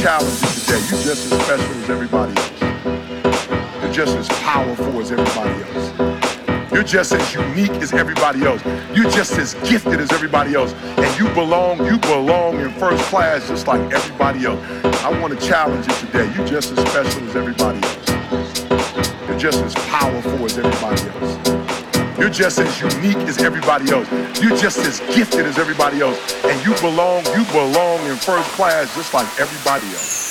challenge you today. You're just as special as everybody else. You're just as powerful as everybody else. You're just as unique as everybody else. You're just as gifted as everybody else. And you belong, you belong in first class just like everybody else. I want to challenge you today. You're just as special as everybody else. You're just as powerful as everybody else. You're just as unique as everybody else. You're just as gifted as everybody else. And you belong, you belong in first class just like everybody else.